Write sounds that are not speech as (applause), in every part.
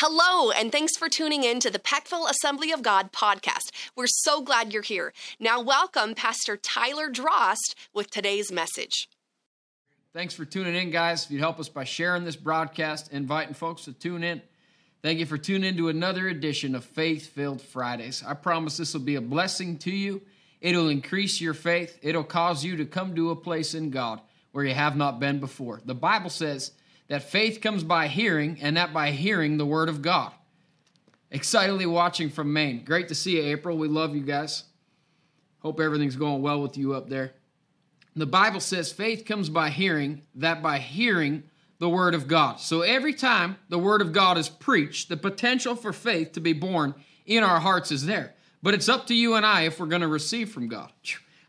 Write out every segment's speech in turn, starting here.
Hello, and thanks for tuning in to the Peckville Assembly of God podcast. We're so glad you're here. Now, welcome Pastor Tyler Drost with today's message. Thanks for tuning in, guys. If you'd help us by sharing this broadcast, inviting folks to tune in. Thank you for tuning in to another edition of Faith Filled Fridays. I promise this will be a blessing to you. It'll increase your faith, it'll cause you to come to a place in God where you have not been before. The Bible says, that faith comes by hearing, and that by hearing the Word of God. Excitedly watching from Maine. Great to see you, April. We love you guys. Hope everything's going well with you up there. The Bible says faith comes by hearing, that by hearing the Word of God. So every time the Word of God is preached, the potential for faith to be born in our hearts is there. But it's up to you and I if we're going to receive from God.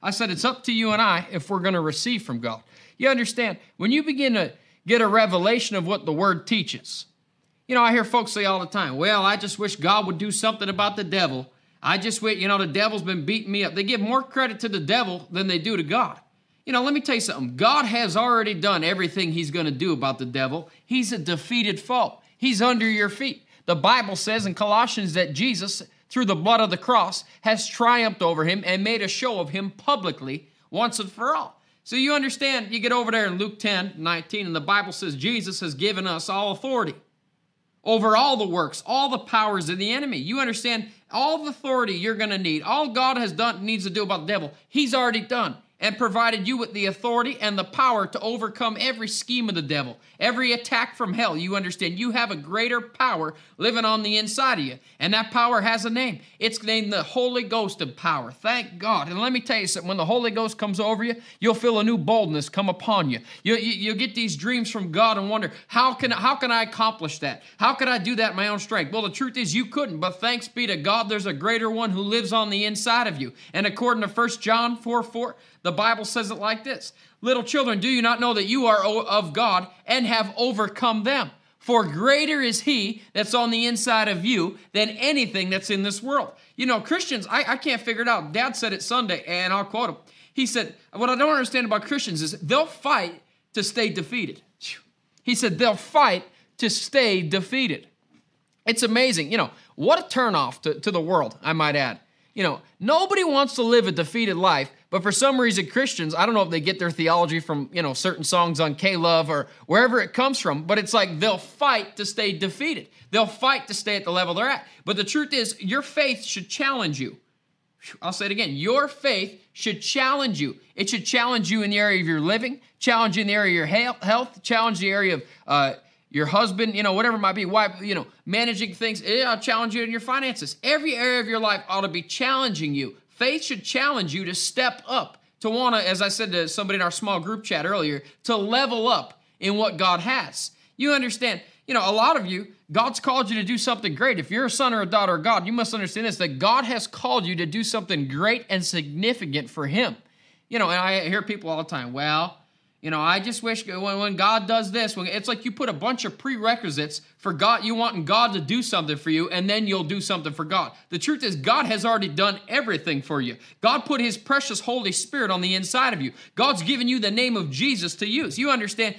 I said it's up to you and I if we're going to receive from God. You understand, when you begin to get a revelation of what the word teaches. You know, I hear folks say all the time, well, I just wish God would do something about the devil. I just wish, you know, the devil's been beating me up. They give more credit to the devil than they do to God. You know, let me tell you something. God has already done everything he's going to do about the devil. He's a defeated foe. He's under your feet. The Bible says in Colossians that Jesus, through the blood of the cross, has triumphed over him and made a show of him publicly once and for all. So you understand, you get over there in Luke 10 19, and the Bible says Jesus has given us all authority over all the works, all the powers of the enemy. You understand all the authority you're going to need, all God has done needs to do about the devil, He's already done and provided you with the authority and the power to overcome every scheme of the devil, every attack from hell. You understand? You have a greater power living on the inside of you, and that power has a name. It's named the Holy Ghost of power. Thank God. And let me tell you something when the Holy Ghost comes over you, you'll feel a new boldness come upon you. You, you, you get these dreams from God and wonder, how can, how can I accomplish that? How can I do that in my own strength? Well, the truth is, you couldn't, but thanks be to God, there's a greater one who lives on the inside of you. And according to 1 John 4 4, the Bible says it like this Little children, do you not know that you are of God and have overcome them? For greater is He that's on the inside of you than anything that's in this world. You know, Christians, I, I can't figure it out. Dad said it Sunday, and I'll quote him. He said, What I don't understand about Christians is they'll fight to stay defeated. He said, They'll fight to stay defeated. It's amazing. You know, what a turnoff to, to the world, I might add. You know, nobody wants to live a defeated life, but for some reason, Christians, I don't know if they get their theology from, you know, certain songs on K-LOVE or wherever it comes from, but it's like they'll fight to stay defeated. They'll fight to stay at the level they're at. But the truth is, your faith should challenge you. I'll say it again. Your faith should challenge you. It should challenge you in the area of your living, challenge you in the area of your health, challenge the area of uh, your husband, you know, whatever it might be, wife, you know, managing things. Eh, It'll challenge you in your finances. Every area of your life ought to be challenging you Faith should challenge you to step up, to want to, as I said to somebody in our small group chat earlier, to level up in what God has. You understand, you know, a lot of you, God's called you to do something great. If you're a son or a daughter of God, you must understand this that God has called you to do something great and significant for Him. You know, and I hear people all the time, well, you know, I just wish when, when God does this, when, it's like you put a bunch of prerequisites for God, you wanting God to do something for you, and then you'll do something for God. The truth is, God has already done everything for you. God put His precious Holy Spirit on the inside of you. God's given you the name of Jesus to use. You understand,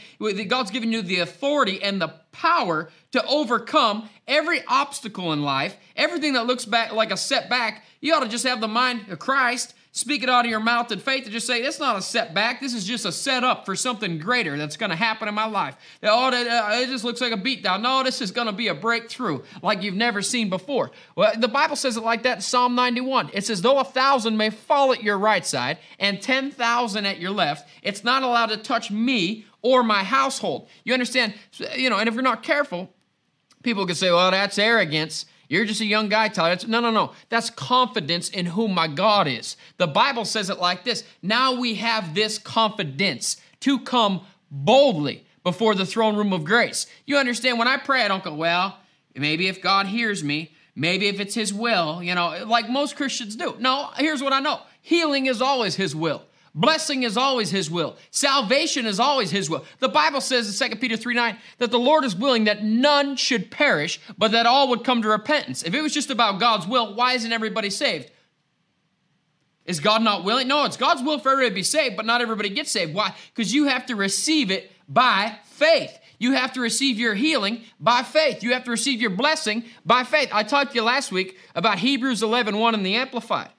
God's given you the authority and the power to overcome every obstacle in life, everything that looks back like a setback. You ought to just have the mind of Christ Speak it out of your mouth in faith and just say, "It's not a setback. This is just a setup for something greater that's going to happen in my life. Oh, uh, it just looks like a beatdown. No, this is going to be a breakthrough like you've never seen before. Well, the Bible says it like that in Psalm 91. It says, Though a thousand may fall at your right side and 10,000 at your left, it's not allowed to touch me or my household. You understand? You know, and if you're not careful, people can say, Well, that's arrogance. You're just a young guy, Tyler. no, no, no. That's confidence in who my God is. The Bible says it like this Now we have this confidence to come boldly before the throne room of grace. You understand, when I pray, I don't go, well, maybe if God hears me, maybe if it's His will, you know, like most Christians do. No, here's what I know healing is always His will. Blessing is always His will. Salvation is always His will. The Bible says in 2 Peter 3 9 that the Lord is willing that none should perish, but that all would come to repentance. If it was just about God's will, why isn't everybody saved? Is God not willing? No, it's God's will for everybody to be saved, but not everybody gets saved. Why? Because you have to receive it by faith. You have to receive your healing by faith. You have to receive your blessing by faith. I talked to you last week about Hebrews 11 1 in the Amplified.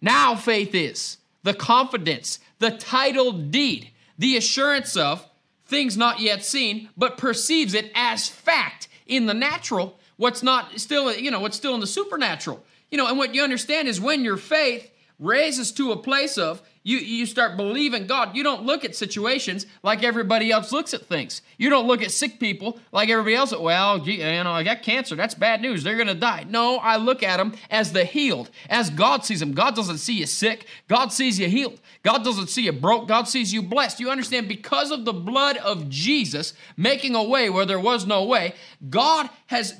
Now faith is the confidence, the title deed, the assurance of things not yet seen, but perceives it as fact in the natural, what's not still, you know, what's still in the supernatural. You know, and what you understand is when your faith raises to a place of you, you start believing God. You don't look at situations like everybody else looks at things. You don't look at sick people like everybody else. Well, you know, I got cancer. That's bad news. They're going to die. No, I look at them as the healed, as God sees them. God doesn't see you sick. God sees you healed. God doesn't see you broke. God sees you blessed. You understand? Because of the blood of Jesus making a way where there was no way, God has,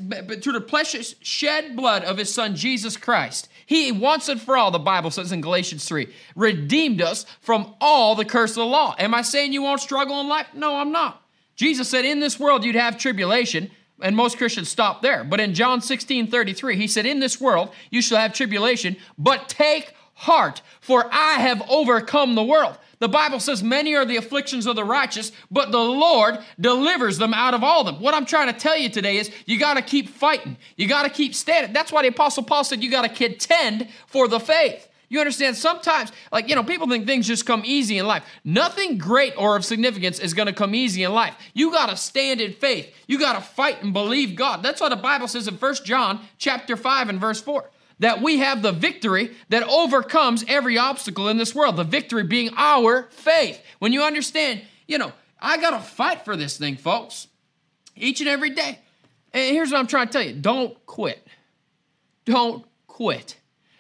through the precious shed blood of his son Jesus Christ, he once and for all, the Bible says in Galatians 3, redeemed us from all the curse of the law. Am I saying you won't struggle in life? No, I'm not. Jesus said, In this world you'd have tribulation, and most Christians stop there. But in John 16 33, he said, In this world you shall have tribulation, but take heart, for I have overcome the world. The Bible says, Many are the afflictions of the righteous, but the Lord delivers them out of all them. What I'm trying to tell you today is you got to keep fighting. You got to keep standing. That's why the Apostle Paul said you got to contend for the faith. You understand? Sometimes, like, you know, people think things just come easy in life. Nothing great or of significance is going to come easy in life. You got to stand in faith. You got to fight and believe God. That's what the Bible says in First John chapter 5 and verse 4 that we have the victory that overcomes every obstacle in this world. The victory being our faith. When you understand, you know, I got to fight for this thing, folks, each and every day. And here's what I'm trying to tell you don't quit. Don't quit.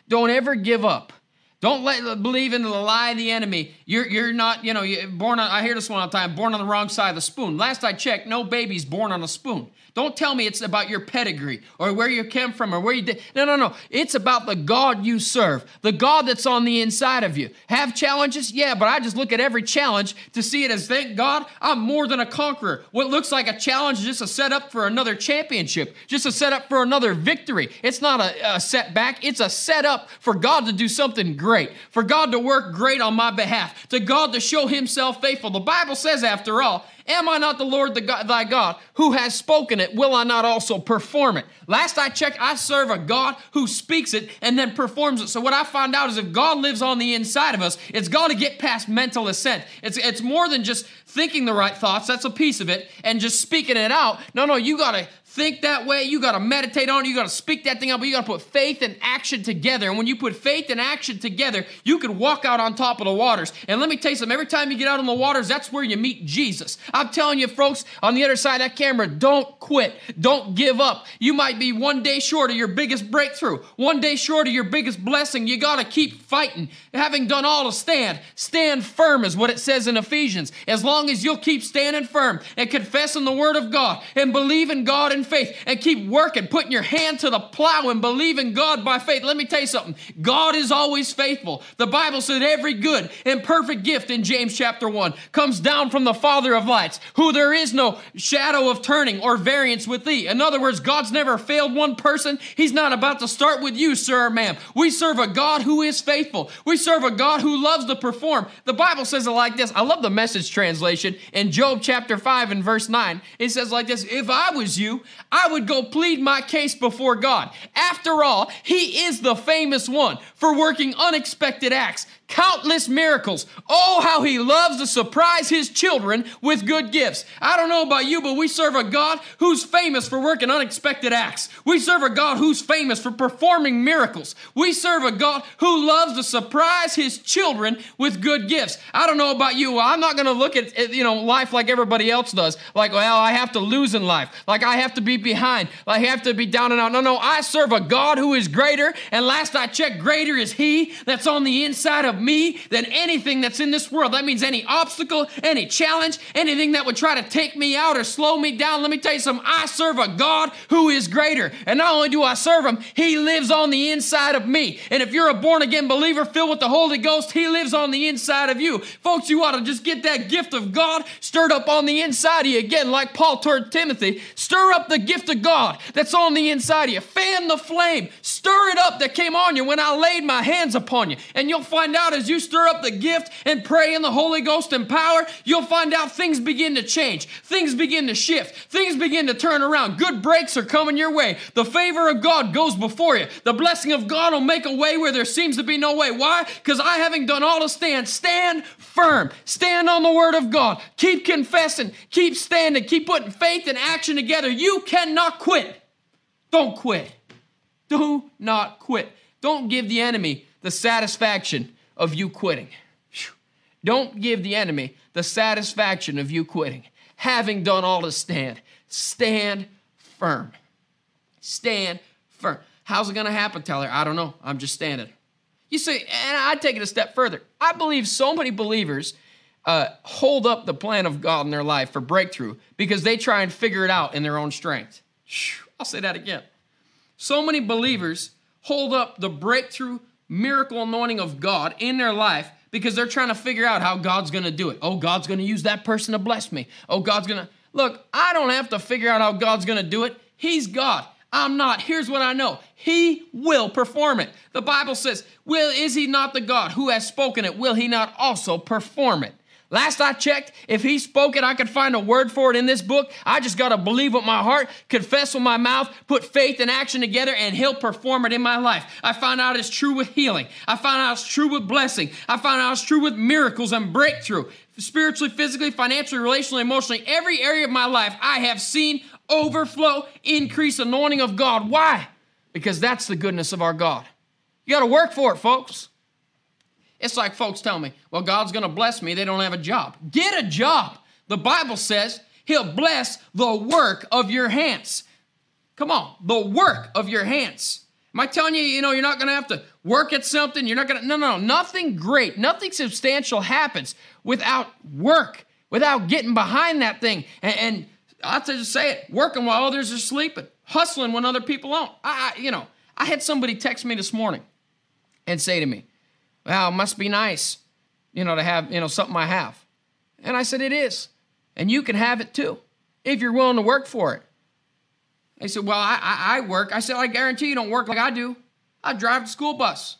Don't ever give up. Don't let uh, believe in the lie of the enemy. You're you're not you know born on. I hear this one all the time. Born on the wrong side of the spoon. Last I checked, no baby's born on a spoon. Don't tell me it's about your pedigree or where you came from or where you did. No, no, no. It's about the God you serve, the God that's on the inside of you. Have challenges? Yeah, but I just look at every challenge to see it as thank God I'm more than a conqueror. What looks like a challenge is just a setup for another championship, just a setup for another victory. It's not a, a setback, it's a setup for God to do something great, for God to work great on my behalf, to God to show Himself faithful. The Bible says, after all, Am I not the Lord the God, thy God who has spoken it? Will I not also perform it? Last I checked, I serve a God who speaks it and then performs it. So what I find out is if God lives on the inside of us, it's got to get past mental assent. It's it's more than just thinking the right thoughts. That's a piece of it, and just speaking it out. No, no, you got to think that way. You got to meditate on it. You got to speak that thing out, but you got to put faith and action together. And when you put faith and action together, you can walk out on top of the waters. And let me tell you something every time you get out on the waters, that's where you meet Jesus. I'm telling you, folks, on the other side of that camera, don't quit. Don't give up. You might be one day short of your biggest breakthrough, one day short of your biggest blessing. You got to keep fighting. Having done all to stand, stand firm is what it says in Ephesians. As long as you'll keep standing firm and confessing the word of God and believe in God and faith and keep working, putting your hand to the plow and believing God by faith. Let me tell you something God is always faithful. The Bible said every good and perfect gift in James chapter 1 comes down from the Father of lights, who there is no shadow of turning or variance with thee. In other words, God's never failed one person. He's not about to start with you, sir or ma'am. We serve a God who is faithful. We serve a God who loves to perform. The Bible says it like this. I love the message translation in Job chapter 5 and verse 9. It says like this If I was you, I would go plead my case before God. After all, He is the famous one for working unexpected acts, countless miracles. Oh, how He loves to surprise His children with good gifts. I don't know about you, but we serve a God who's famous for working unexpected acts. We serve a God who's famous for performing miracles. We serve a God who loves to surprise His children with good gifts. I don't know about you. I'm not going to look at you know life like everybody else does. Like, well, I have to lose in life. Like I have to be behind. I have to be down and out. No, no, I serve a God who is greater. And last I checked, greater is He that's on the inside of me than anything that's in this world. That means any obstacle, any challenge, anything that would try to take me out or slow me down. Let me tell you something. I serve a God who is greater. And not only do I serve Him, He lives on the inside of me. And if you're a born again believer filled with the Holy Ghost, He lives on the inside of you. Folks, you ought to just get that gift of God stirred up on the inside of you again, like Paul told Timothy. Stir up the gift of God that's on the inside of you. Fan the flame. Stir it up that came on you when I laid my hands upon you. And you'll find out out as you stir up the gift and pray in the Holy Ghost and power, you'll find out things begin to change. Things begin to shift. Things begin to turn around. Good breaks are coming your way. The favor of God goes before you. The blessing of God will make a way where there seems to be no way. Why? Because I, having done all to stand, stand firm. Stand on the word of God. Keep confessing. Keep standing. Keep putting faith and action together. You cannot quit. Don't quit. Do not quit. Don't give the enemy the satisfaction of you quitting. Don't give the enemy the satisfaction of you quitting. Having done all to stand, stand firm. Stand firm. How's it going to happen, Tyler? I don't know. I'm just standing. You see, and I take it a step further. I believe so many believers uh, hold up the plan of God in their life for breakthrough because they try and figure it out in their own strength. I'll say that again. So many believers hold up the breakthrough miracle anointing of God in their life because they're trying to figure out how God's going to do it. Oh, God's going to use that person to bless me. Oh, God's going to. Look, I don't have to figure out how God's going to do it. He's God. I'm not. Here's what I know. He will perform it. The Bible says, "Will is he not the God who has spoken it? Will he not also perform it?" Last I checked, if he spoke it, I could find a word for it in this book. I just got to believe with my heart, confess with my mouth, put faith and action together, and he'll perform it in my life. I find out it's true with healing. I find out it's true with blessing. I find out it's true with miracles and breakthrough. Spiritually, physically, financially, relationally, emotionally, every area of my life, I have seen overflow, increase, anointing of God. Why? Because that's the goodness of our God. You got to work for it, folks. It's like folks tell me, well, God's going to bless me. They don't have a job. Get a job. The Bible says He'll bless the work of your hands. Come on, the work of your hands. Am I telling you, you know, you're not going to have to work at something? You're not going to, no, no, no. Nothing great, nothing substantial happens without work, without getting behind that thing. And, and I'll just say it working while others are sleeping, hustling when other people don't. I, I, you know, I had somebody text me this morning and say to me, well, it must be nice, you know, to have, you know, something I have. And I said, it is. And you can have it too, if you're willing to work for it. They said, well, I, I, I work. I said, I guarantee you don't work like I do. I drive the school bus,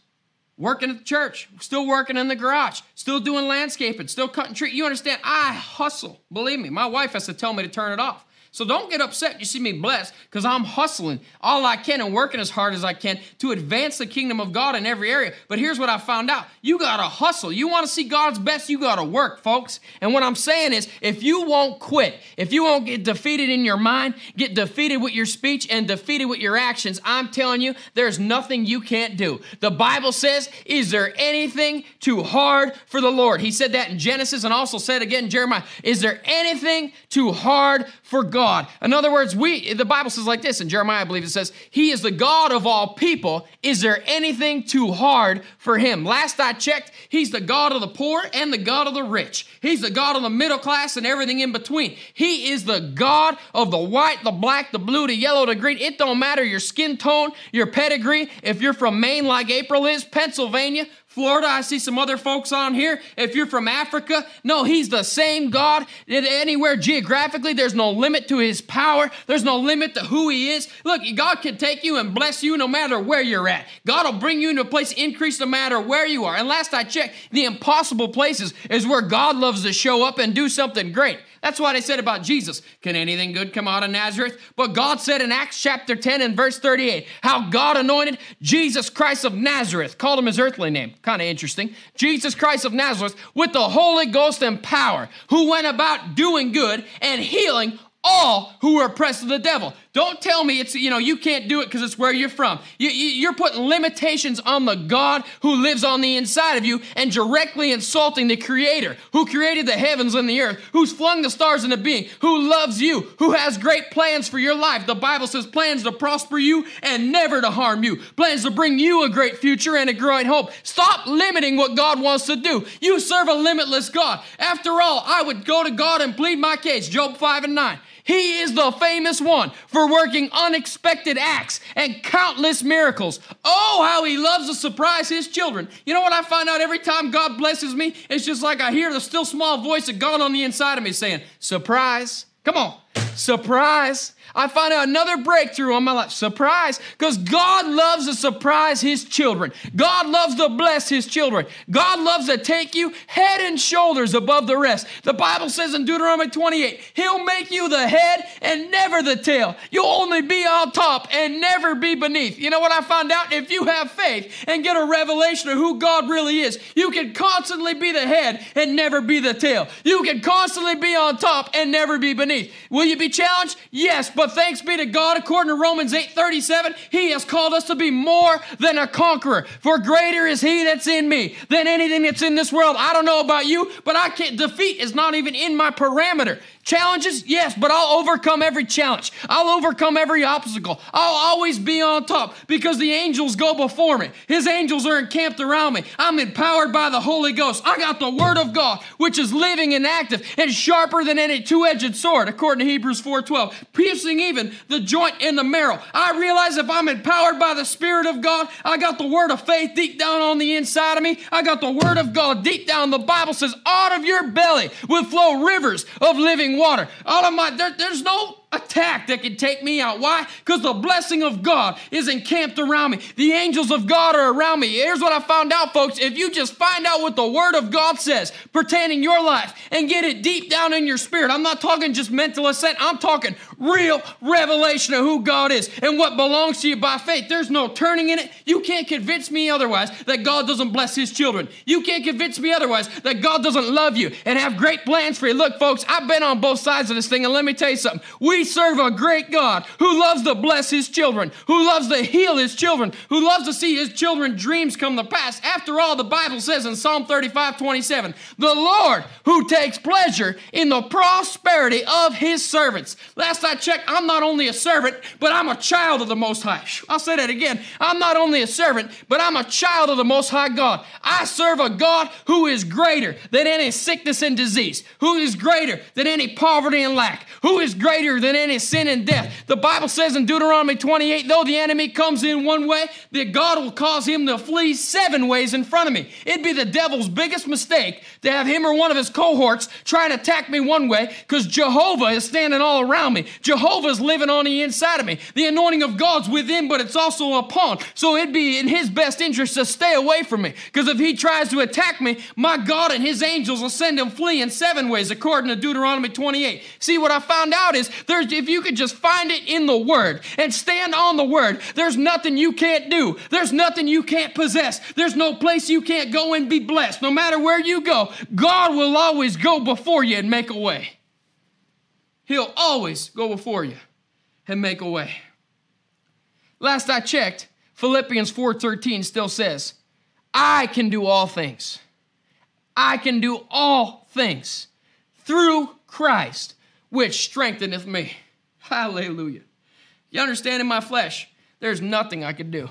working at the church, still working in the garage, still doing landscaping, still cutting trees. You understand? I hustle. Believe me, my wife has to tell me to turn it off. So don't get upset you see me blessed because I'm hustling all I can and working as hard as I can to advance the kingdom of God in every area. But here's what I found out you got to hustle. You want to see God's best, you got to work, folks. And what I'm saying is if you won't quit, if you won't get defeated in your mind, get defeated with your speech, and defeated with your actions, I'm telling you, there's nothing you can't do. The Bible says, Is there anything too hard for the Lord? He said that in Genesis and also said again in Jeremiah, Is there anything too hard for God? God. In other words, we the Bible says like this in Jeremiah, I believe it says, He is the God of all people. Is there anything too hard for him? Last I checked, he's the God of the poor and the God of the rich. He's the God of the middle class and everything in between. He is the God of the white, the black, the blue, the yellow, the green. It don't matter your skin tone, your pedigree. If you're from Maine like April is, Pennsylvania, Florida. I see some other folks on here. If you're from Africa, no, he's the same God. Anywhere geographically, there's no limit to his power. There's no limit to who he is. Look, God can take you and bless you no matter where you're at. God will bring you into a place increase no matter where you are. And last I checked, the impossible places is where God loves to show up and do something great. That's what I said about Jesus. Can anything good come out of Nazareth? But God said in Acts chapter 10 and verse 38 how God anointed Jesus Christ of Nazareth, called him his earthly name. Kind of interesting. Jesus Christ of Nazareth with the Holy Ghost and power, who went about doing good and healing all who were oppressed of the devil. Don't tell me it's, you know, you can't do it because it's where you're from. You, you're putting limitations on the God who lives on the inside of you and directly insulting the Creator who created the heavens and the earth, who's flung the stars into being, who loves you, who has great plans for your life. The Bible says plans to prosper you and never to harm you, plans to bring you a great future and a growing hope. Stop limiting what God wants to do. You serve a limitless God. After all, I would go to God and plead my case. Job 5 and 9. He is the famous one for working unexpected acts and countless miracles. Oh, how he loves to surprise his children. You know what I find out every time God blesses me? It's just like I hear the still small voice of God on the inside of me saying, Surprise. Come on. Surprise. I find out another breakthrough on my life. Surprise. Because God loves to surprise His children. God loves to bless His children. God loves to take you head and shoulders above the rest. The Bible says in Deuteronomy 28, He'll make you the head and never the tail. You'll only be on top and never be beneath. You know what I found out? If you have faith and get a revelation of who God really is, you can constantly be the head and never be the tail. You can constantly be on top and never be beneath. Will you be challenged? Yes, but thanks be to God, according to Romans 8 37, He has called us to be more than a conqueror. For greater is He that's in me than anything that's in this world. I don't know about you, but I can't, defeat is not even in my parameter. Challenges? Yes, but I'll overcome every challenge. I'll overcome every obstacle. I'll always be on top because the angels go before me. His angels are encamped around me. I'm empowered by the Holy Ghost. I got the Word of God, which is living and active and sharper than any two-edged sword, according to Hebrews 4:12, even the joint and the marrow. I realize if I'm empowered by the Spirit of God, I got the Word of faith deep down on the inside of me. I got the Word of God deep down. The Bible says, out of your belly will flow rivers of living water. Out of my, there, there's no attack that can take me out. Why? Because the blessing of God is encamped around me. The angels of God are around me. Here's what I found out, folks. If you just find out what the Word of God says pertaining your life and get it deep down in your spirit, I'm not talking just mental assent, I'm talking real revelation of who God is and what belongs to you by faith. There's no turning in it. You can't convince me otherwise that God doesn't bless His children. You can't convince me otherwise that God doesn't love you and have great plans for you. Look, folks, I've been on both sides of this thing, and let me tell you something. We serve a great God who loves to bless His children, who loves to heal His children, who loves to see His children's dreams come to pass. After all, the Bible says in Psalm 35 27, the Lord who takes pleasure in the prosperity of His servants. Last I checked, I'm not only a servant, but I'm a child of the Most High. I'll say that again. I'm not only a servant, but I'm a child of the Most High God. I serve a God who is greater than any sickness and disease, who is greater than any poverty and lack, who is greater than any sin and death. The Bible says in Deuteronomy 28 though the enemy comes in one way, that God will cause him to flee seven ways in front of me. It'd be the devil's biggest mistake to have him or one of his cohorts try and attack me one way because Jehovah is standing all around me. Jehovah's living on the inside of me. The anointing of God's within, but it's also upon. So it'd be in his best interest to stay away from me because if he tries to attack me, my God and his angels will send him fleeing seven ways according to Deuteronomy 28. See, what I found out is if you could just find it in the word and stand on the word, there's nothing you can't do. There's nothing you can't possess. There's no place you can't go and be blessed. No matter where you go, God will always go before you and make a way. He'll always go before you and make a way. Last I checked, Philippians 4:13 still says, "I can do all things. I can do all things through Christ, which strengtheneth me." Hallelujah. You understand in my flesh, there's nothing I could do.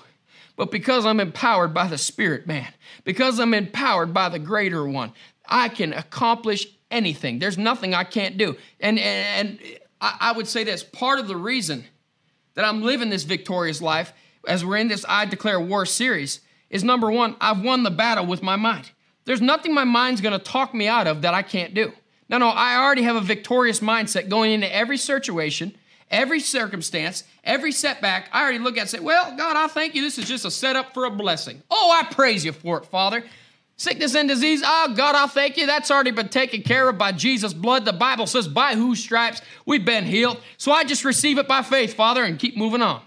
But because I'm empowered by the Spirit, man, because I'm empowered by the greater one, I can accomplish anything. There's nothing I can't do. And, and, and I, would say this part of the reason that I'm living this victorious life as we're in this I Declare War series is number one, I've won the battle with my mind. There's nothing my mind's gonna talk me out of that I can't do. No, no, I already have a victorious mindset going into every situation, every circumstance, every setback. I already look at it and say, Well, God, I thank you. This is just a setup for a blessing. Oh, I praise you for it, Father. Sickness and disease, oh God, I thank you. That's already been taken care of by Jesus' blood. The Bible says, by whose stripes we've been healed. So I just receive it by faith, Father, and keep moving on.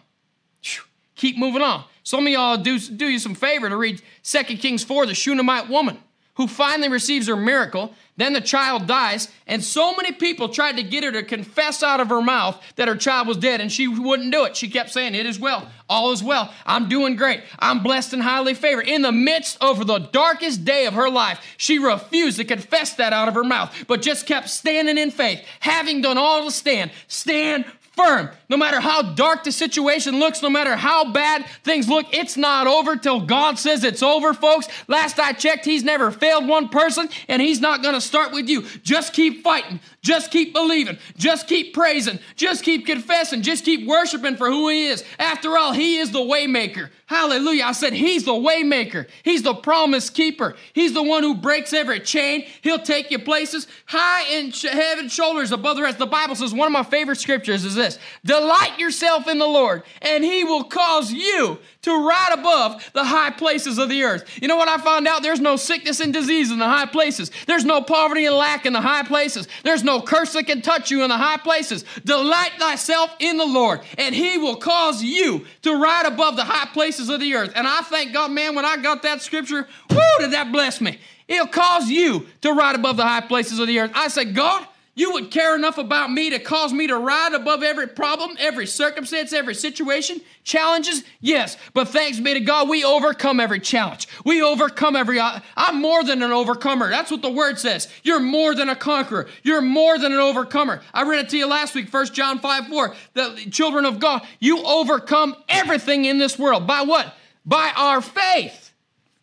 Keep moving on. Some of y'all do, do you some favor to read 2 Kings 4, the Shunammite woman who finally receives her miracle. Then the child dies, and so many people tried to get her to confess out of her mouth that her child was dead, and she wouldn't do it. She kept saying, It is well, all is well, I'm doing great, I'm blessed and highly favored. In the midst of the darkest day of her life, she refused to confess that out of her mouth, but just kept standing in faith, having done all to stand. Stand firm. No matter how dark the situation looks, no matter how bad things look, it's not over till God says it's over, folks. Last I checked, He's never failed one person, and He's not going to start with you. Just keep fighting. Just keep believing. Just keep praising. Just keep confessing. Just keep worshiping for who He is. After all, He is the waymaker. Hallelujah. I said, He's the waymaker. He's the promise keeper. He's the one who breaks every chain. He'll take you places high in sh- shoulders above the rest. The Bible says one of my favorite scriptures is this Delight yourself in the Lord, and He will cause you to ride above the high places of the earth. You know what I found out? There's no sickness and disease in the high places. There's no poverty and lack in the high places. There's no curse that can touch you in the high places. Delight thyself in the Lord, and He will cause you to ride above the high places of the earth. And I thank God, man, when I got that scripture, whoo, did that bless me. It'll cause you to ride above the high places of the earth. I said, God, you would care enough about me to cause me to ride above every problem, every circumstance, every situation, challenges? Yes. But thanks be to God, we overcome every challenge. We overcome every. Uh, I'm more than an overcomer. That's what the word says. You're more than a conqueror. You're more than an overcomer. I read it to you last week, 1 John 5 4. The children of God, you overcome everything in this world. By what? By our faith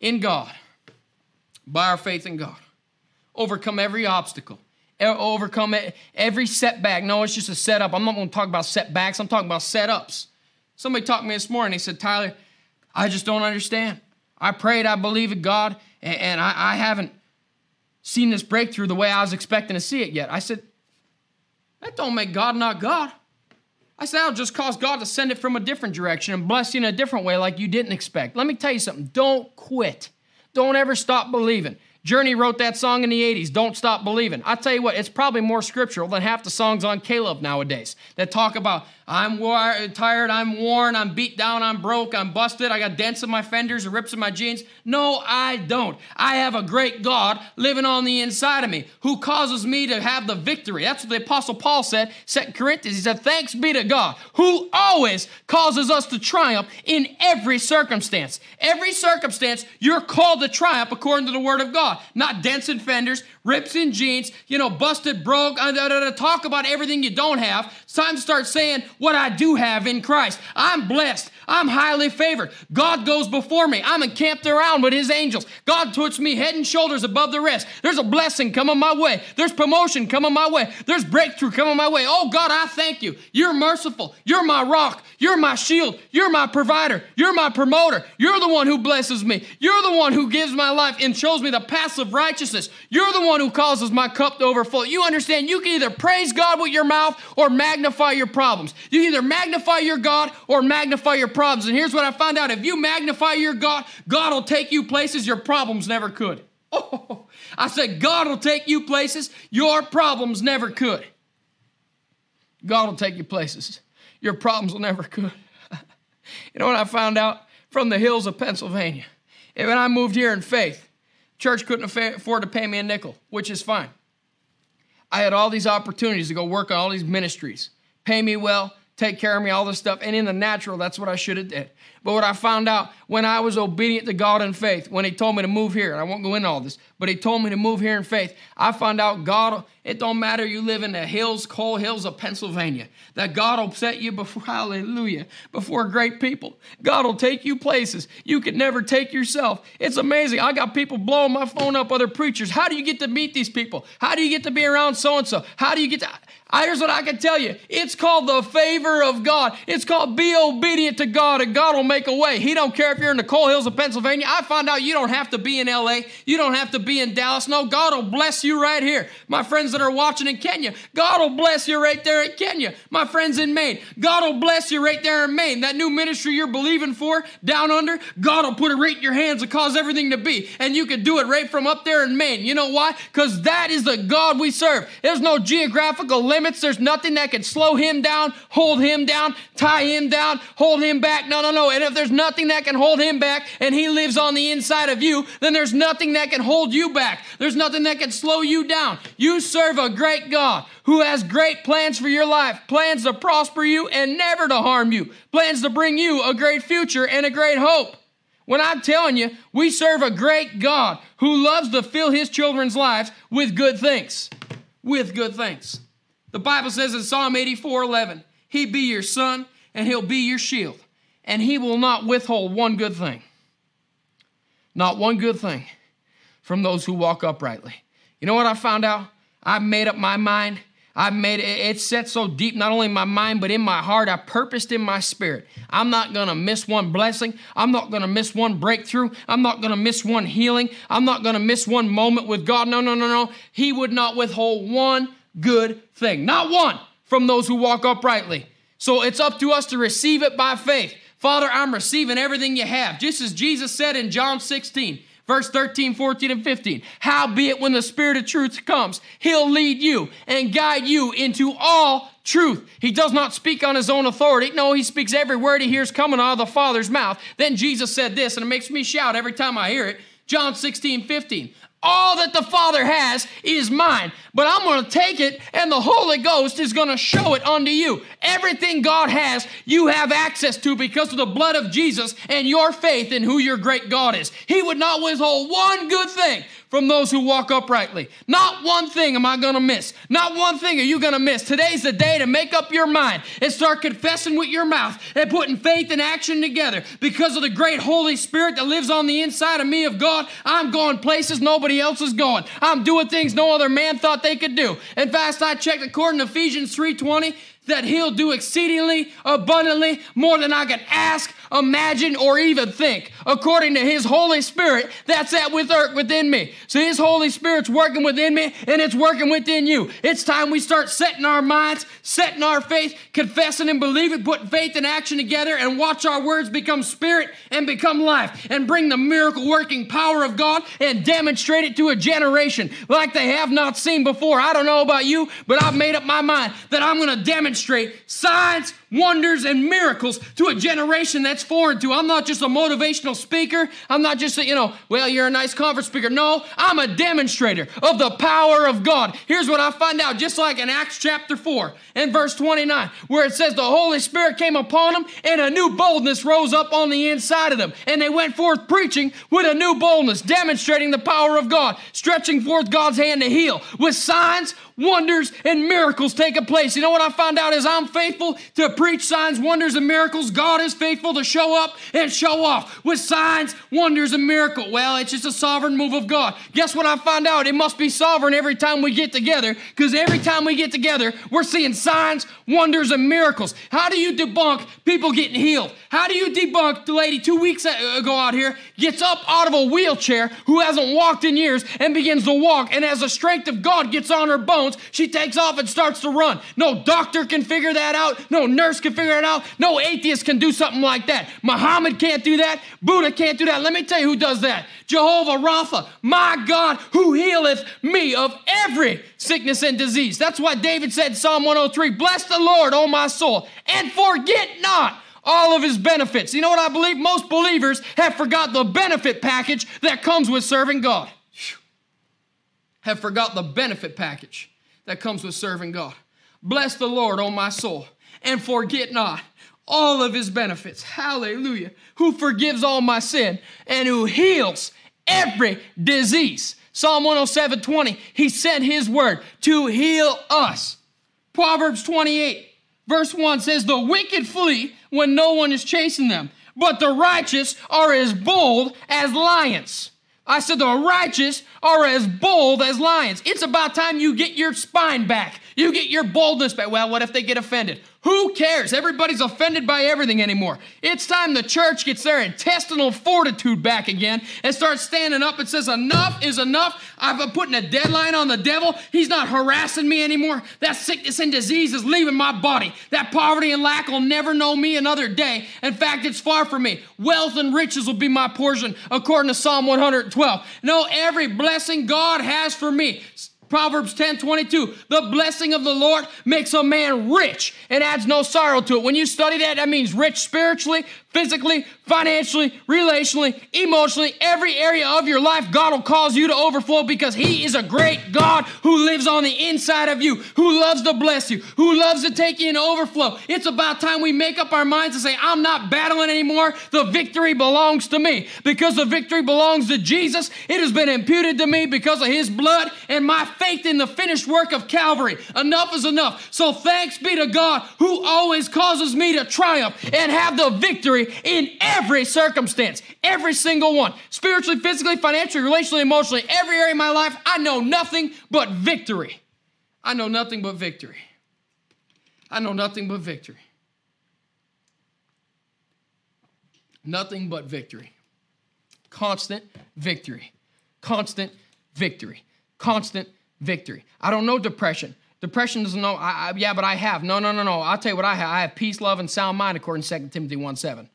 in God. By our faith in God. Overcome every obstacle overcome every setback. No, it's just a setup. I'm not going to talk about setbacks. I'm talking about setups. Somebody talked to me this morning. He said, Tyler, I just don't understand. I prayed, I believe in God, and I, I haven't seen this breakthrough the way I was expecting to see it yet. I said, that don't make God not God. I said, that'll just cause God to send it from a different direction and bless you in a different way like you didn't expect. Let me tell you something. Don't quit. Don't ever stop believing. Journey wrote that song in the 80s, Don't Stop Believing. I tell you what, it's probably more scriptural than half the songs on K-LOVE nowadays that talk about I'm tired, I'm worn, I'm beat down, I'm broke, I'm busted, I got dents in my fenders and rips in my jeans. No, I don't. I have a great God living on the inside of me who causes me to have the victory. That's what the Apostle Paul said, 2 Corinthians. He said, Thanks be to God who always causes us to triumph in every circumstance. Every circumstance, you're called to triumph according to the Word of God, not dents and fenders, rips in jeans, you know, busted, broke, uh, uh, talk about everything you don't have. It's time to start saying what I do have in Christ. I'm blessed. I'm highly favored. God goes before me. I'm encamped around with his angels. God puts me head and shoulders above the rest. There's a blessing coming my way. There's promotion coming my way. There's breakthrough coming my way. Oh God, I thank you. You're merciful. You're my rock. You're my shield. You're my provider. You're my promoter. You're the one who blesses me. You're the one who gives my life and shows me the paths of righteousness. You're the one who causes my cup to overflow. You understand? You can either praise God with your mouth or magnify your problems. You either magnify your God or magnify your problems. And here's what I found out if you magnify your God, God will take you places your problems never could. (laughs) Oh, I said, God will take you places your problems never could. God will take you places your problems will never could. (laughs) you know what I found out from the hills of Pennsylvania? When I moved here in faith, church couldn't afford to pay me a nickel, which is fine. I had all these opportunities to go work on all these ministries, pay me well, take care of me, all this stuff. And in the natural, that's what I should have did. But what I found out when I was obedient to God in faith, when He told me to move here, and I won't go into all this, but He told me to move here in faith, I found out God, it don't matter you live in the hills, coal hills of Pennsylvania, that God will set you before, (laughs) hallelujah, before great people. God will take you places you could never take yourself. It's amazing. I got people blowing my phone up, other preachers. How do you get to meet these people? How do you get to be around so and so? How do you get to. I, Here's what I can tell you. It's called the favor of God. It's called be obedient to God, and God will make a way. He don't care if you're in the coal hills of Pennsylvania. I find out you don't have to be in LA. You don't have to be in Dallas. No, God will bless you right here. My friends that are watching in Kenya, God will bless you right there in Kenya. My friends in Maine, God will bless you right there in Maine. That new ministry you're believing for down under, God will put it right in your hands and cause everything to be. And you can do it right from up there in Maine. You know why? Because that is the God we serve. There's no geographical limits. There's nothing that can slow him down, hold him down, tie him down, hold him back. No, no, no. And if there's nothing that can hold him back and he lives on the inside of you, then there's nothing that can hold you back. There's nothing that can slow you down. You serve a great God who has great plans for your life, plans to prosper you and never to harm you, plans to bring you a great future and a great hope. When I'm telling you, we serve a great God who loves to fill his children's lives with good things. With good things. The Bible says in Psalm 84 11, He be your sun and he'll be your shield and he will not withhold one good thing. Not one good thing from those who walk uprightly. You know what I found out? I made up my mind I've made it, it's set so deep, not only in my mind, but in my heart. I purposed in my spirit. I'm not going to miss one blessing. I'm not going to miss one breakthrough. I'm not going to miss one healing. I'm not going to miss one moment with God. No, no, no, no. He would not withhold one good thing, not one from those who walk uprightly. So it's up to us to receive it by faith. Father, I'm receiving everything you have. Just as Jesus said in John 16, Verse 13, 14, and 15. Howbeit, when the Spirit of truth comes, he'll lead you and guide you into all truth. He does not speak on his own authority. No, he speaks every word he hears coming out of the Father's mouth. Then Jesus said this, and it makes me shout every time I hear it. John 16, 15. All that the Father has is mine, but I'm going to take it and the Holy Ghost is going to show it unto you. Everything God has, you have access to because of the blood of Jesus and your faith in who your great God is. He would not withhold one good thing from those who walk uprightly. Not one thing am I going to miss. Not one thing are you going to miss. Today's the day to make up your mind and start confessing with your mouth and putting faith and action together. Because of the great Holy Spirit that lives on the inside of me of God, I'm going places nobody else is going. I'm doing things no other man thought they could do. In fact, I checked according to Ephesians 3:20 that he'll do exceedingly abundantly more than I can ask imagine, or even think, according to His Holy Spirit that's at work within me. So His Holy Spirit's working within me and it's working within you. It's time we start setting our minds, setting our faith, confessing and believing, putting faith and action together, and watch our words become spirit and become life and bring the miracle working power of God and demonstrate it to a generation like they have not seen before. I don't know about you, but I've made up my mind that I'm going to demonstrate signs, wonders, and miracles to a generation that's foreign to. I'm not just a motivational speaker. I'm not just a, you know, well, you're a nice conference speaker. No, I'm a demonstrator of the power of God. Here's what I find out, just like in Acts chapter 4 and verse 29, where it says the Holy Spirit came upon them and a new boldness rose up on the inside of them. And they went forth preaching with a new boldness, demonstrating the power of God, stretching forth God's hand to heal with signs, wonders, and miracles taking place. You know what I found out is I'm faithful to preach signs, wonders, and miracles. God is faithful to show up and show off with signs, wonders, and miracles. Well, it's just a sovereign move of God. Guess what I find out? It must be sovereign every time we get together because every time we get together, we're seeing signs, wonders, and miracles. How do you debunk people getting healed? How do you debunk the lady two weeks ago out here gets up out of a wheelchair who hasn't walked in years and begins to walk and as the strength of God gets on her bones, she takes off and starts to run. No doctor can figure that out. No nurse can figure it out. No atheist can do something like that. Muhammad can't do that. Buddha can't do that. Let me tell you who does that. Jehovah Rapha, my God, who healeth me of every sickness and disease. That's why David said, in Psalm 103, Bless the Lord, O my soul, and forget not all of his benefits. You know what I believe? Most believers have forgot the benefit package that comes with serving God. Have forgot the benefit package that comes with serving God. Bless the Lord, O my soul, and forget not all of his benefits. Hallelujah. Who forgives all my sin and who heals every disease. Psalm 107 20, he sent his word to heal us. Proverbs 28, verse 1 says, The wicked flee when no one is chasing them, but the righteous are as bold as lions. I said, the righteous are as bold as lions. It's about time you get your spine back. You get your boldness back. Well, what if they get offended? Who cares? Everybody's offended by everything anymore. It's time the church gets their intestinal fortitude back again and starts standing up and says, Enough is enough. I've been putting a deadline on the devil. He's not harassing me anymore. That sickness and disease is leaving my body. That poverty and lack will never know me another day. In fact, it's far from me. Wealth and riches will be my portion, according to Psalm 112. No, every blessing God has for me Proverbs 10 22, the blessing of the Lord makes a man rich and adds no sorrow to it. When you study that, that means rich spiritually, physically, financially, relationally, emotionally, every area of your life, God will cause you to overflow because He is a great God who lives on the inside of you, who loves to bless you, who loves to take you into overflow. It's about time we make up our minds and say, I'm not battling anymore. The victory belongs to me. Because the victory belongs to Jesus, it has been imputed to me because of His blood and my faith in the finished work of Calvary. Enough is enough. So thanks be to God who always causes me to triumph and have the victory in every circumstance, every single one. Spiritually, physically, financially, relationally, emotionally, every area of my life, I know nothing but victory. I know nothing but victory. I know nothing but victory. Nothing but victory. Constant victory. Constant victory. Constant victory. I don't know depression. Depression doesn't know, I, I, yeah, but I have. No, no, no, no. I'll tell you what I have. I have peace, love, and sound mind, according to 2 Timothy 1 7.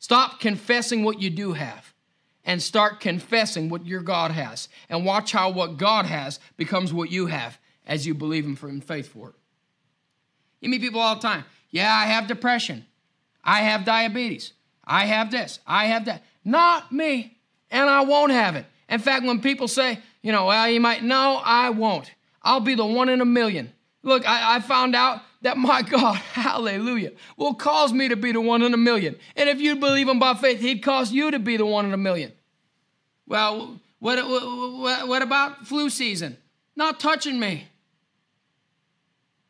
Stop confessing what you do have and start confessing what your God has. And watch how what God has becomes what you have as you believe Him for in faith for it. You meet people all the time. Yeah, I have depression. I have diabetes. I have this. I have that. Not me. And I won't have it. In fact, when people say, you know, well, you might, no, I won't. I'll be the one in a million. Look, I, I, found out that my (laughs) God, hallelujah, will cause me to be the one in a million. And if you believe him by faith, he'd cause you to be the one in a million. Well, what, what, what about flu season? Not touching me.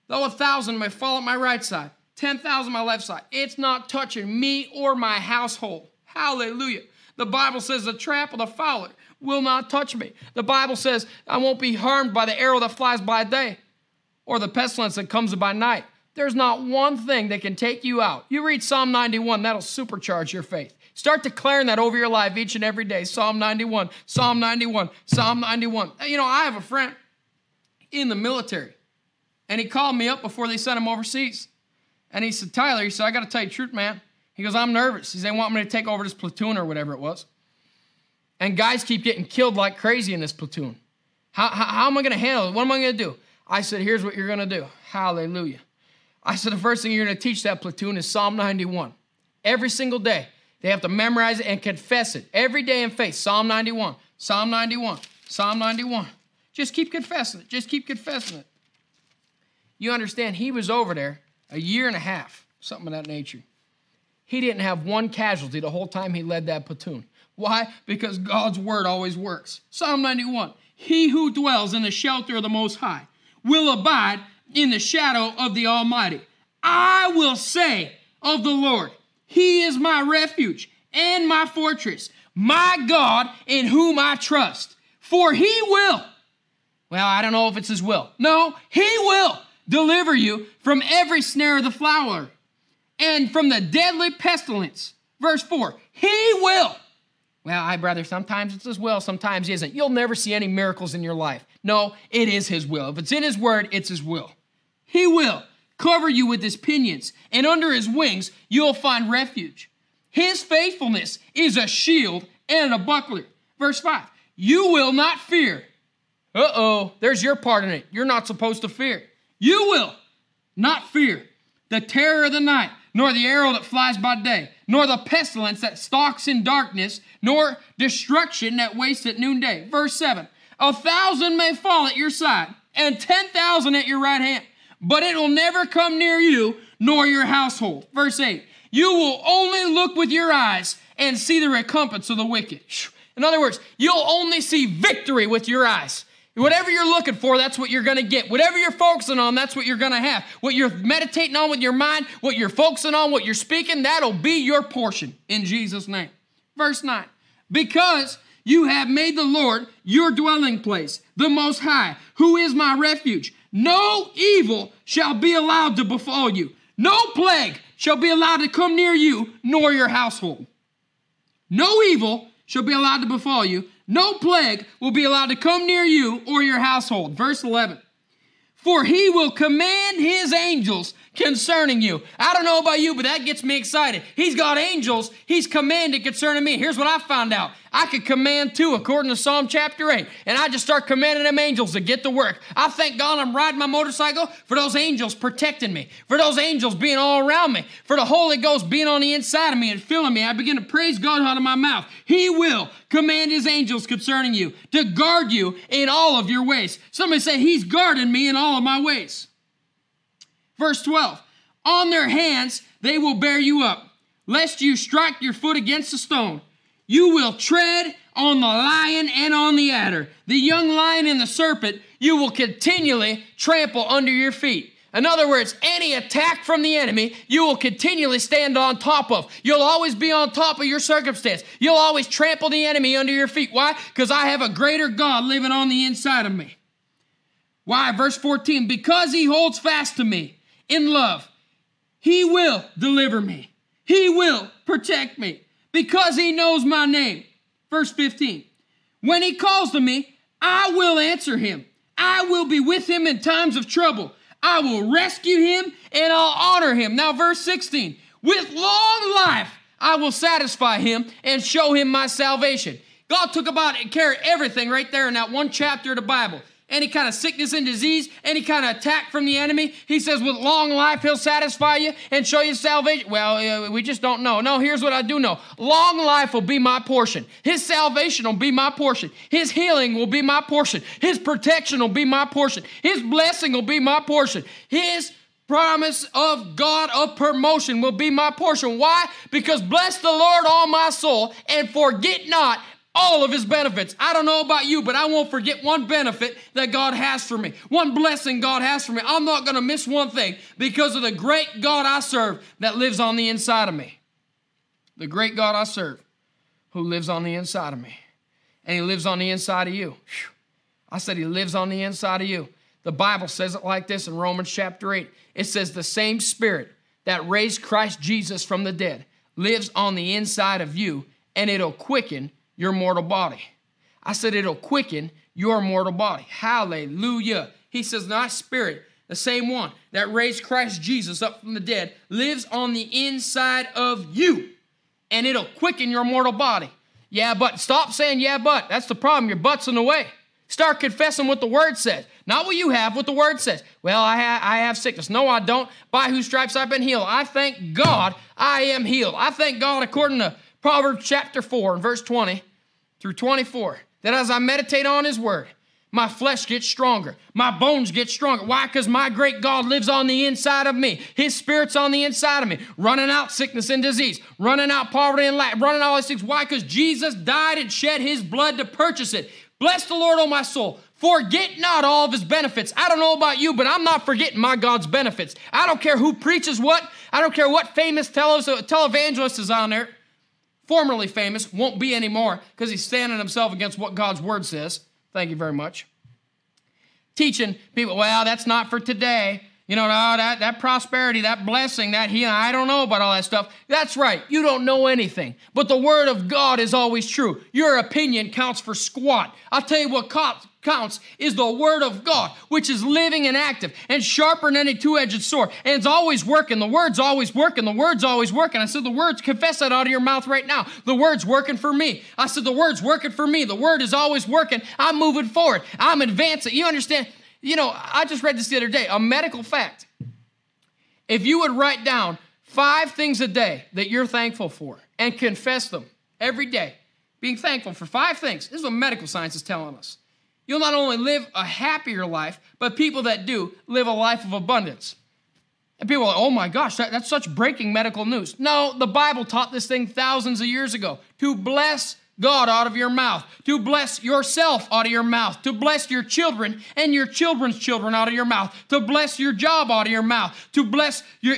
Though a thousand may fall at my right side, 10,000 my left side, it's not touching me or my household. Hallelujah. The Bible says the trap of the fowler will not touch me. The Bible says I won't be harmed by the arrow that flies by day or the pestilence that comes by night. There's not one thing that can take you out. You read Psalm 91, that'll supercharge your faith. Start declaring that over your life each and every day. Psalm 91, Psalm 91, Psalm 91. You know, I have a friend in the military, and he called me up before they sent him overseas. And he said, Tyler, he said, I got to tell you the truth, man. He goes, I'm nervous. He said, they want me to take over this platoon or whatever it was. And guys keep getting killed like crazy in this platoon. How, how, how am I going to handle it? What am I going to do? I said, here's what you're going to do. Hallelujah. I said, the first thing you're going to teach that platoon is Psalm 91. Every single day. They have to memorize it and confess it every day in faith. Psalm 91, Psalm 91, Psalm 91. Just keep confessing it. Just keep confessing it. You understand, he was over there a year and a half, something of that nature. He didn't have one casualty the whole time he led that platoon. Why? Because God's word always works. Psalm 91 He who dwells in the shelter of the Most High will abide in the shadow of the Almighty. I will say of the Lord, He is my refuge and my fortress, my God in whom I trust. For He will, well, I don't know if it's His will. No, He will deliver you from every snare of the fowler and from the deadly pestilence. Verse 4 He will. Well, I brother, sometimes it's His will, sometimes He isn't. You'll never see any miracles in your life. No, it is His will. If it's in His word, it's His will. He will cover you with His pinions, and under His wings you'll find refuge. His faithfulness is a shield and a buckler. Verse 5 You will not fear. Uh oh, there's your part in it. You're not supposed to fear. You will not fear the terror of the night, nor the arrow that flies by day, nor the pestilence that stalks in darkness, nor destruction that wastes at noonday. Verse 7 A thousand may fall at your side, and 10,000 at your right hand, but it will never come near you, nor your household. Verse 8 You will only look with your eyes and see the recompense of the wicked. In other words, you'll only see victory with your eyes. Whatever you're looking for, that's what you're going to get. Whatever you're focusing on, that's what you're going to have. What you're meditating on with your mind, what you're focusing on, what you're speaking, that'll be your portion in Jesus' name. Verse 9 Because you have made the Lord your dwelling place, the Most High, who is my refuge, no evil shall be allowed to befall you, no plague shall be allowed to come near you, nor your household. No evil shall be allowed to befall you, no plague will be allowed to come near you or your household. Verse 11. For he will command his angels concerning you. I don't know about you, but that gets me excited. He's got angels he's commanded concerning me. Here's what I found out I could command too, according to Psalm chapter 8. And I just start commanding them angels to get to work. I thank God I'm riding my motorcycle for those angels protecting me, for those angels being all around me, for the Holy Ghost being on the inside of me and filling me. I begin to praise God out of my mouth. He will command his angels concerning you to guard you in all of your ways. Somebody say, He's guarding me in all of my ways. Verse 12 On their hands they will bear you up, lest you strike your foot against a stone. You will tread on the lion and on the adder, the young lion and the serpent, you will continually trample under your feet. In other words, any attack from the enemy, you will continually stand on top of. You'll always be on top of your circumstance. You'll always trample the enemy under your feet. Why? Because I have a greater God living on the inside of me. Why? Verse 14, because he holds fast to me in love, he will deliver me. He will protect me because he knows my name. Verse 15, when he calls to me, I will answer him. I will be with him in times of trouble. I will rescue him and I'll honor him. Now, verse 16, with long life I will satisfy him and show him my salvation. God took about and care everything right there in that one chapter of the Bible any kind of sickness and disease, any kind of attack from the enemy. He says, with long life, he'll satisfy you and show you salvation. Well, uh, we just don't know. No, here's what I do know long life will be my portion. His salvation will be my portion. His healing will be my portion. His protection will be my portion. His blessing will be my portion. His promise of God of promotion will be my portion. Why? Because bless the Lord, all my soul, and forget not all of his benefits. I don't know about you, but I won't forget one benefit that God has for me, one blessing God has for me. I'm not going to miss one thing because of the great God I serve that lives on the inside of me. The great God I serve who lives on the inside of me. And he lives on the inside of you. Whew. I said he lives on the inside of you. The Bible says it like this in Romans chapter 8. It says, The same spirit that raised Christ Jesus from the dead lives on the inside of you, and it'll quicken your mortal body. I said it'll quicken your mortal body. Hallelujah. He says, Not spirit, the same one that raised Christ Jesus up from the dead, lives on the inside of you, and it'll quicken your mortal body. Yeah, but stop saying, yeah, but. That's the problem. Your butt's in the way. Start confessing what the word says. Not what you have, what the word says. Well, I, ha- I have sickness. No, I don't. By whose stripes I've been healed. I thank God I am healed. I thank God according to Proverbs chapter 4 and verse 20 through 24 that as I meditate on His Word, my flesh gets stronger. My bones get stronger. Why? Because my great God lives on the inside of me. His Spirit's on the inside of me, running out sickness and disease, running out poverty and lack, running out all these things. Why? Because Jesus died and shed His blood to purchase it. Bless the Lord, O my soul. Forget not all of his benefits. I don't know about you, but I'm not forgetting my God's benefits. I don't care who preaches what. I don't care what famous tele- televangelist is on there formerly famous, won't be anymore because he's standing himself against what God's word says. Thank you very much. Teaching people, well, that's not for today. You know, no, that, that prosperity, that blessing, that healing, I don't know about all that stuff. That's right. You don't know anything. But the word of God is always true. Your opinion counts for squat. I'll tell you what counts is the word of God, which is living and active and sharper than any two-edged sword. And it's always working. The word's always working. The word's always working. I said, the words, confess that out of your mouth right now. The word's working for me. I said, the word's working for me. The word is always working. I'm moving forward. I'm advancing. You understand? You know, I just read this the other day, a medical fact. If you would write down five things a day that you're thankful for and confess them every day, being thankful for five things. This is what medical science is telling us you'll not only live a happier life, but people that do live a life of abundance. And people are like, oh my gosh, that, that's such breaking medical news. No, the Bible taught this thing thousands of years ago to bless God out of your mouth, to bless yourself out of your mouth, to bless your children and your children's children out of your mouth, to bless your job out of your mouth, to bless your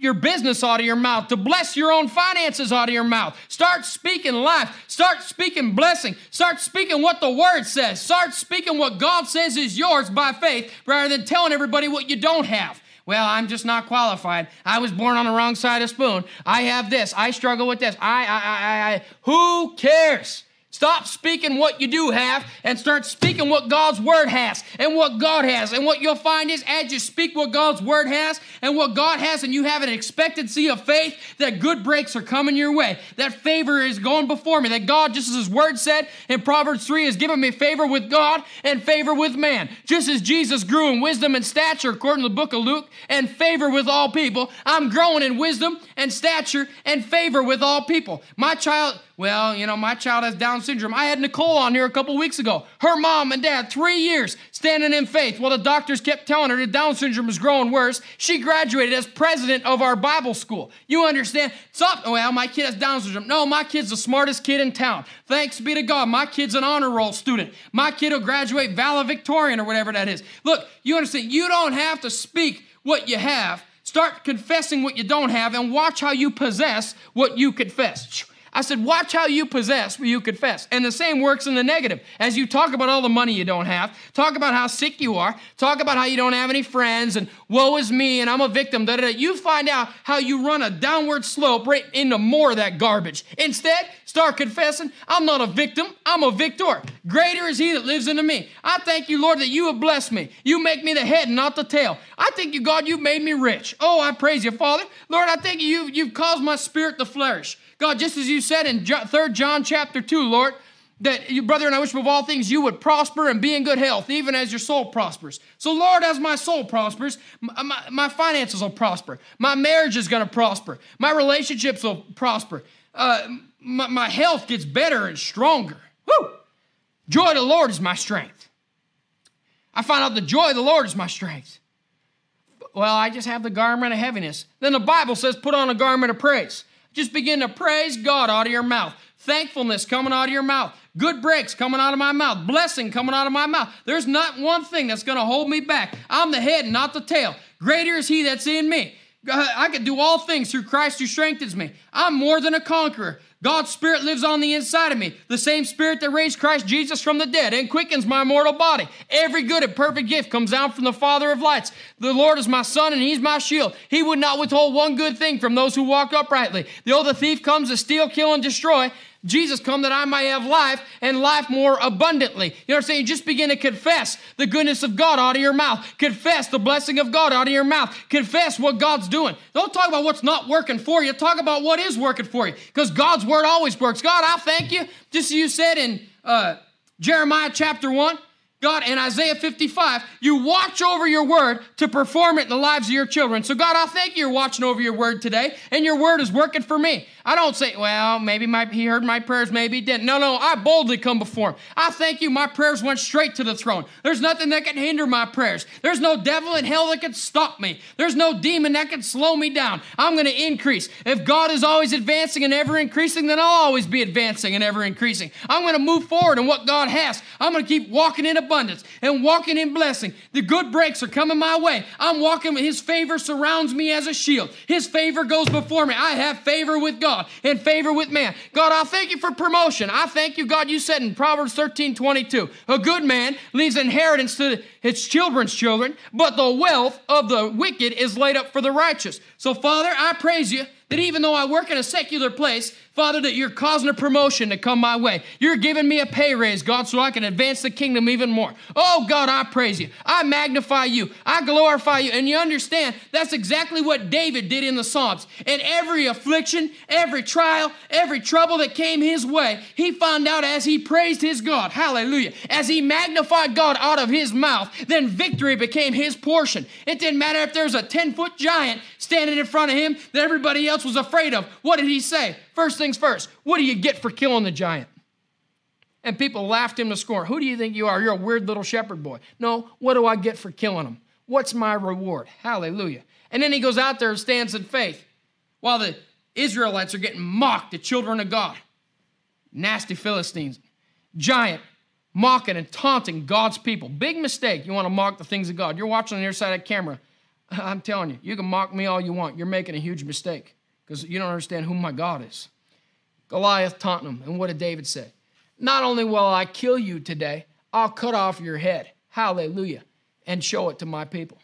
your business out of your mouth, to bless your own finances out of your mouth. Start speaking life. Start speaking blessing. Start speaking what the word says. Start speaking what God says is yours by faith rather than telling everybody what you don't have. Well, I'm just not qualified. I was born on the wrong side of spoon. I have this. I struggle with this. I, I, I, I. Who cares? Stop speaking what you do have and start speaking what God's word has and what God has. And what you'll find is as you speak what God's word has and what God has, and you have an expectancy of faith that good breaks are coming your way, that favor is going before me, that God, just as His word said in Proverbs 3, has given me favor with God and favor with man. Just as Jesus grew in wisdom and stature, according to the book of Luke, and favor with all people, I'm growing in wisdom and stature and favor with all people. My child, well, you know, my child has Down syndrome. I had Nicole on here a couple weeks ago. Her mom and dad, three years standing in faith while the doctors kept telling her that Down syndrome was growing worse. She graduated as president of our Bible school. You understand? Stop. Well, my kid has Down syndrome. No, my kid's the smartest kid in town. Thanks be to God. My kid's an honor roll student. My kid will graduate valedictorian or whatever that is. Look, you understand? You don't have to speak what you have. Start confessing what you don't have and watch how you possess what you confess. I said, watch how you possess what you confess. And the same works in the negative. As you talk about all the money you don't have, talk about how sick you are, talk about how you don't have any friends, and woe is me, and I'm a victim, da, da, da. you find out how you run a downward slope right into more of that garbage. Instead, start confessing, I'm not a victim, I'm a victor. Greater is he that lives in me. I thank you, Lord, that you have blessed me. You make me the head and not the tail. I thank you, God, you've made me rich. Oh, I praise you, Father. Lord, I thank you, you've caused my spirit to flourish. God, just as you said in 3 John chapter 2, Lord, that you, brother, and I wish above all things you would prosper and be in good health, even as your soul prospers. So, Lord, as my soul prospers, my, my, my finances will prosper. My marriage is going to prosper. My relationships will prosper. Uh, my, my health gets better and stronger. Woo! Joy of the Lord is my strength. I find out the joy of the Lord is my strength. Well, I just have the garment of heaviness. Then the Bible says, put on a garment of praise. Just begin to praise God out of your mouth. Thankfulness coming out of your mouth. Good breaks coming out of my mouth. Blessing coming out of my mouth. There's not one thing that's going to hold me back. I'm the head, not the tail. Greater is He that's in me. I can do all things through Christ who strengthens me. I'm more than a conqueror. God's Spirit lives on the inside of me. The same Spirit that raised Christ Jesus from the dead and quickens my mortal body. Every good and perfect gift comes out from the Father of lights. The Lord is my sun and He's my shield. He would not withhold one good thing from those who walk uprightly. The old thief comes to steal, kill, and destroy. Jesus come that I might have life and life more abundantly. You know what I'm saying? Just begin to confess the goodness of God out of your mouth. Confess the blessing of God out of your mouth. Confess what God's doing. Don't talk about what's not working for you. Talk about what is working for you because God's word always works. God, I thank you. Just as you said in uh, Jeremiah chapter 1, God, in Isaiah 55, you watch over your word to perform it in the lives of your children. So, God, I thank you you're watching over your word today, and your word is working for me. I don't say, well, maybe my, he heard my prayers, maybe he didn't. No, no, I boldly come before him. I thank you, my prayers went straight to the throne. There's nothing that can hinder my prayers. There's no devil in hell that can stop me. There's no demon that can slow me down. I'm going to increase. If God is always advancing and ever increasing, then I'll always be advancing and ever increasing. I'm going to move forward in what God has. I'm going to keep walking in abundance and walking in blessing. The good breaks are coming my way. I'm walking, with His favor surrounds me as a shield. His favor goes before me. I have favor with God. God and favor with man. God, I thank you for promotion. I thank you, God, you said in Proverbs 13 22, a good man leaves inheritance to his children's children, but the wealth of the wicked is laid up for the righteous. So, Father, I praise you that even though I work in a secular place, Father, that you're causing a promotion to come my way. You're giving me a pay raise, God, so I can advance the kingdom even more. Oh, God, I praise you. I magnify you. I glorify you. And you understand that's exactly what David did in the Psalms. In every affliction, every trial, every trouble that came his way, he found out as he praised his God, hallelujah, as he magnified God out of his mouth, then victory became his portion. It didn't matter if there was a 10 foot giant standing in front of him that everybody else was afraid of. What did he say? First things first, what do you get for killing the giant? And people laughed him to scorn. Who do you think you are? You're a weird little shepherd boy. No, what do I get for killing him? What's my reward? Hallelujah. And then he goes out there and stands in faith while the Israelites are getting mocked, the children of God. Nasty Philistines, giant, mocking and taunting God's people. Big mistake. You want to mock the things of God. You're watching on your side of the camera. (laughs) I'm telling you, you can mock me all you want. You're making a huge mistake because you don't understand who my God is. Goliath taunting him. And what did David say? Not only will I kill you today, I'll cut off your head. Hallelujah. And show it to my people.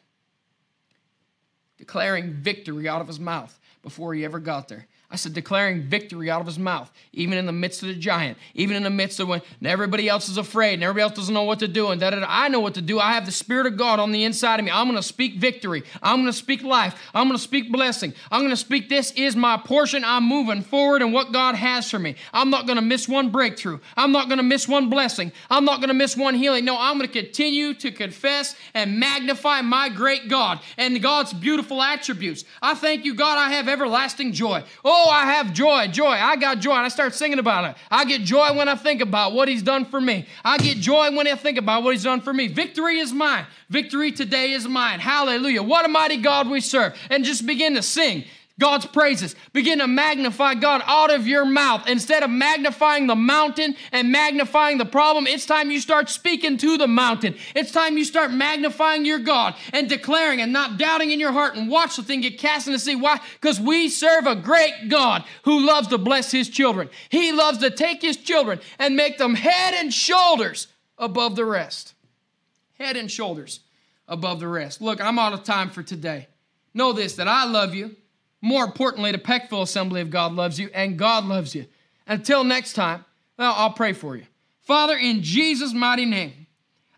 Declaring victory out of his mouth before he ever got there. I said, declaring victory out of his mouth, even in the midst of the giant, even in the midst of when everybody else is afraid and everybody else doesn't know what to do. And that I know what to do. I have the Spirit of God on the inside of me. I'm going to speak victory. I'm going to speak life. I'm going to speak blessing. I'm going to speak this is my portion. I'm moving forward and what God has for me. I'm not going to miss one breakthrough. I'm not going to miss one blessing. I'm not going to miss one healing. No, I'm going to continue to confess and magnify my great God and God's beautiful attributes. I thank you, God, I have everlasting joy. Oh, Oh, I have joy, joy. I got joy. And I start singing about it. I get joy when I think about what He's done for me. I get joy when I think about what He's done for me. Victory is mine. Victory today is mine. Hallelujah. What a mighty God we serve. And just begin to sing. God's praises. Begin to magnify God out of your mouth. Instead of magnifying the mountain and magnifying the problem, it's time you start speaking to the mountain. It's time you start magnifying your God and declaring and not doubting in your heart and watch the thing get cast into the sea. Why? Because we serve a great God who loves to bless his children. He loves to take his children and make them head and shoulders above the rest. Head and shoulders above the rest. Look, I'm out of time for today. Know this that I love you. More importantly, the Peckville Assembly of God loves you, and God loves you. Until next time, well, I'll pray for you. Father, in Jesus' mighty name,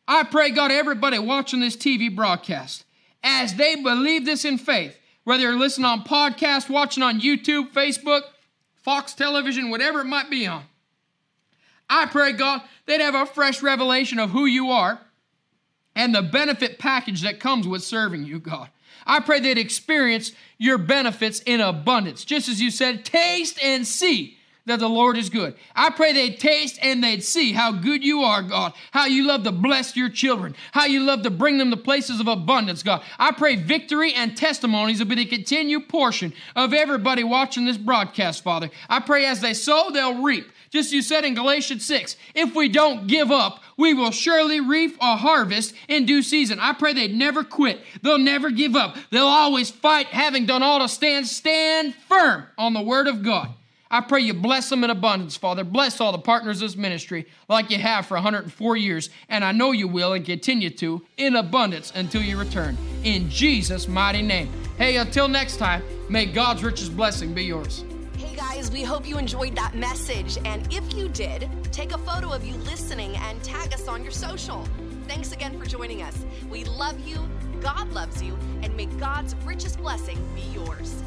I pray, God, everybody watching this TV broadcast, as they believe this in faith, whether you're listening on podcast, watching on YouTube, Facebook, Fox Television, whatever it might be on, I pray, God, they'd have a fresh revelation of who you are and the benefit package that comes with serving you, God. I pray they'd experience your benefits in abundance. Just as you said, taste and see that the Lord is good. I pray they'd taste and they'd see how good you are, God, how you love to bless your children, how you love to bring them to places of abundance, God. I pray victory and testimonies will be the continued portion of everybody watching this broadcast, Father. I pray as they sow, they'll reap. Just as you said in Galatians 6, if we don't give up, we will surely reap a harvest in due season. I pray they'd never quit. They'll never give up. They'll always fight, having done all to stand, stand firm on the word of God. I pray you bless them in abundance, Father. Bless all the partners of this ministry like you have for 104 years, and I know you will and continue to in abundance until you return. In Jesus' mighty name. Hey, until next time, may God's richest blessing be yours. Hey guys, we hope you enjoyed that message. And if you did, take a photo of you listening and tag us on your social. Thanks again for joining us. We love you, God loves you, and may God's richest blessing be yours.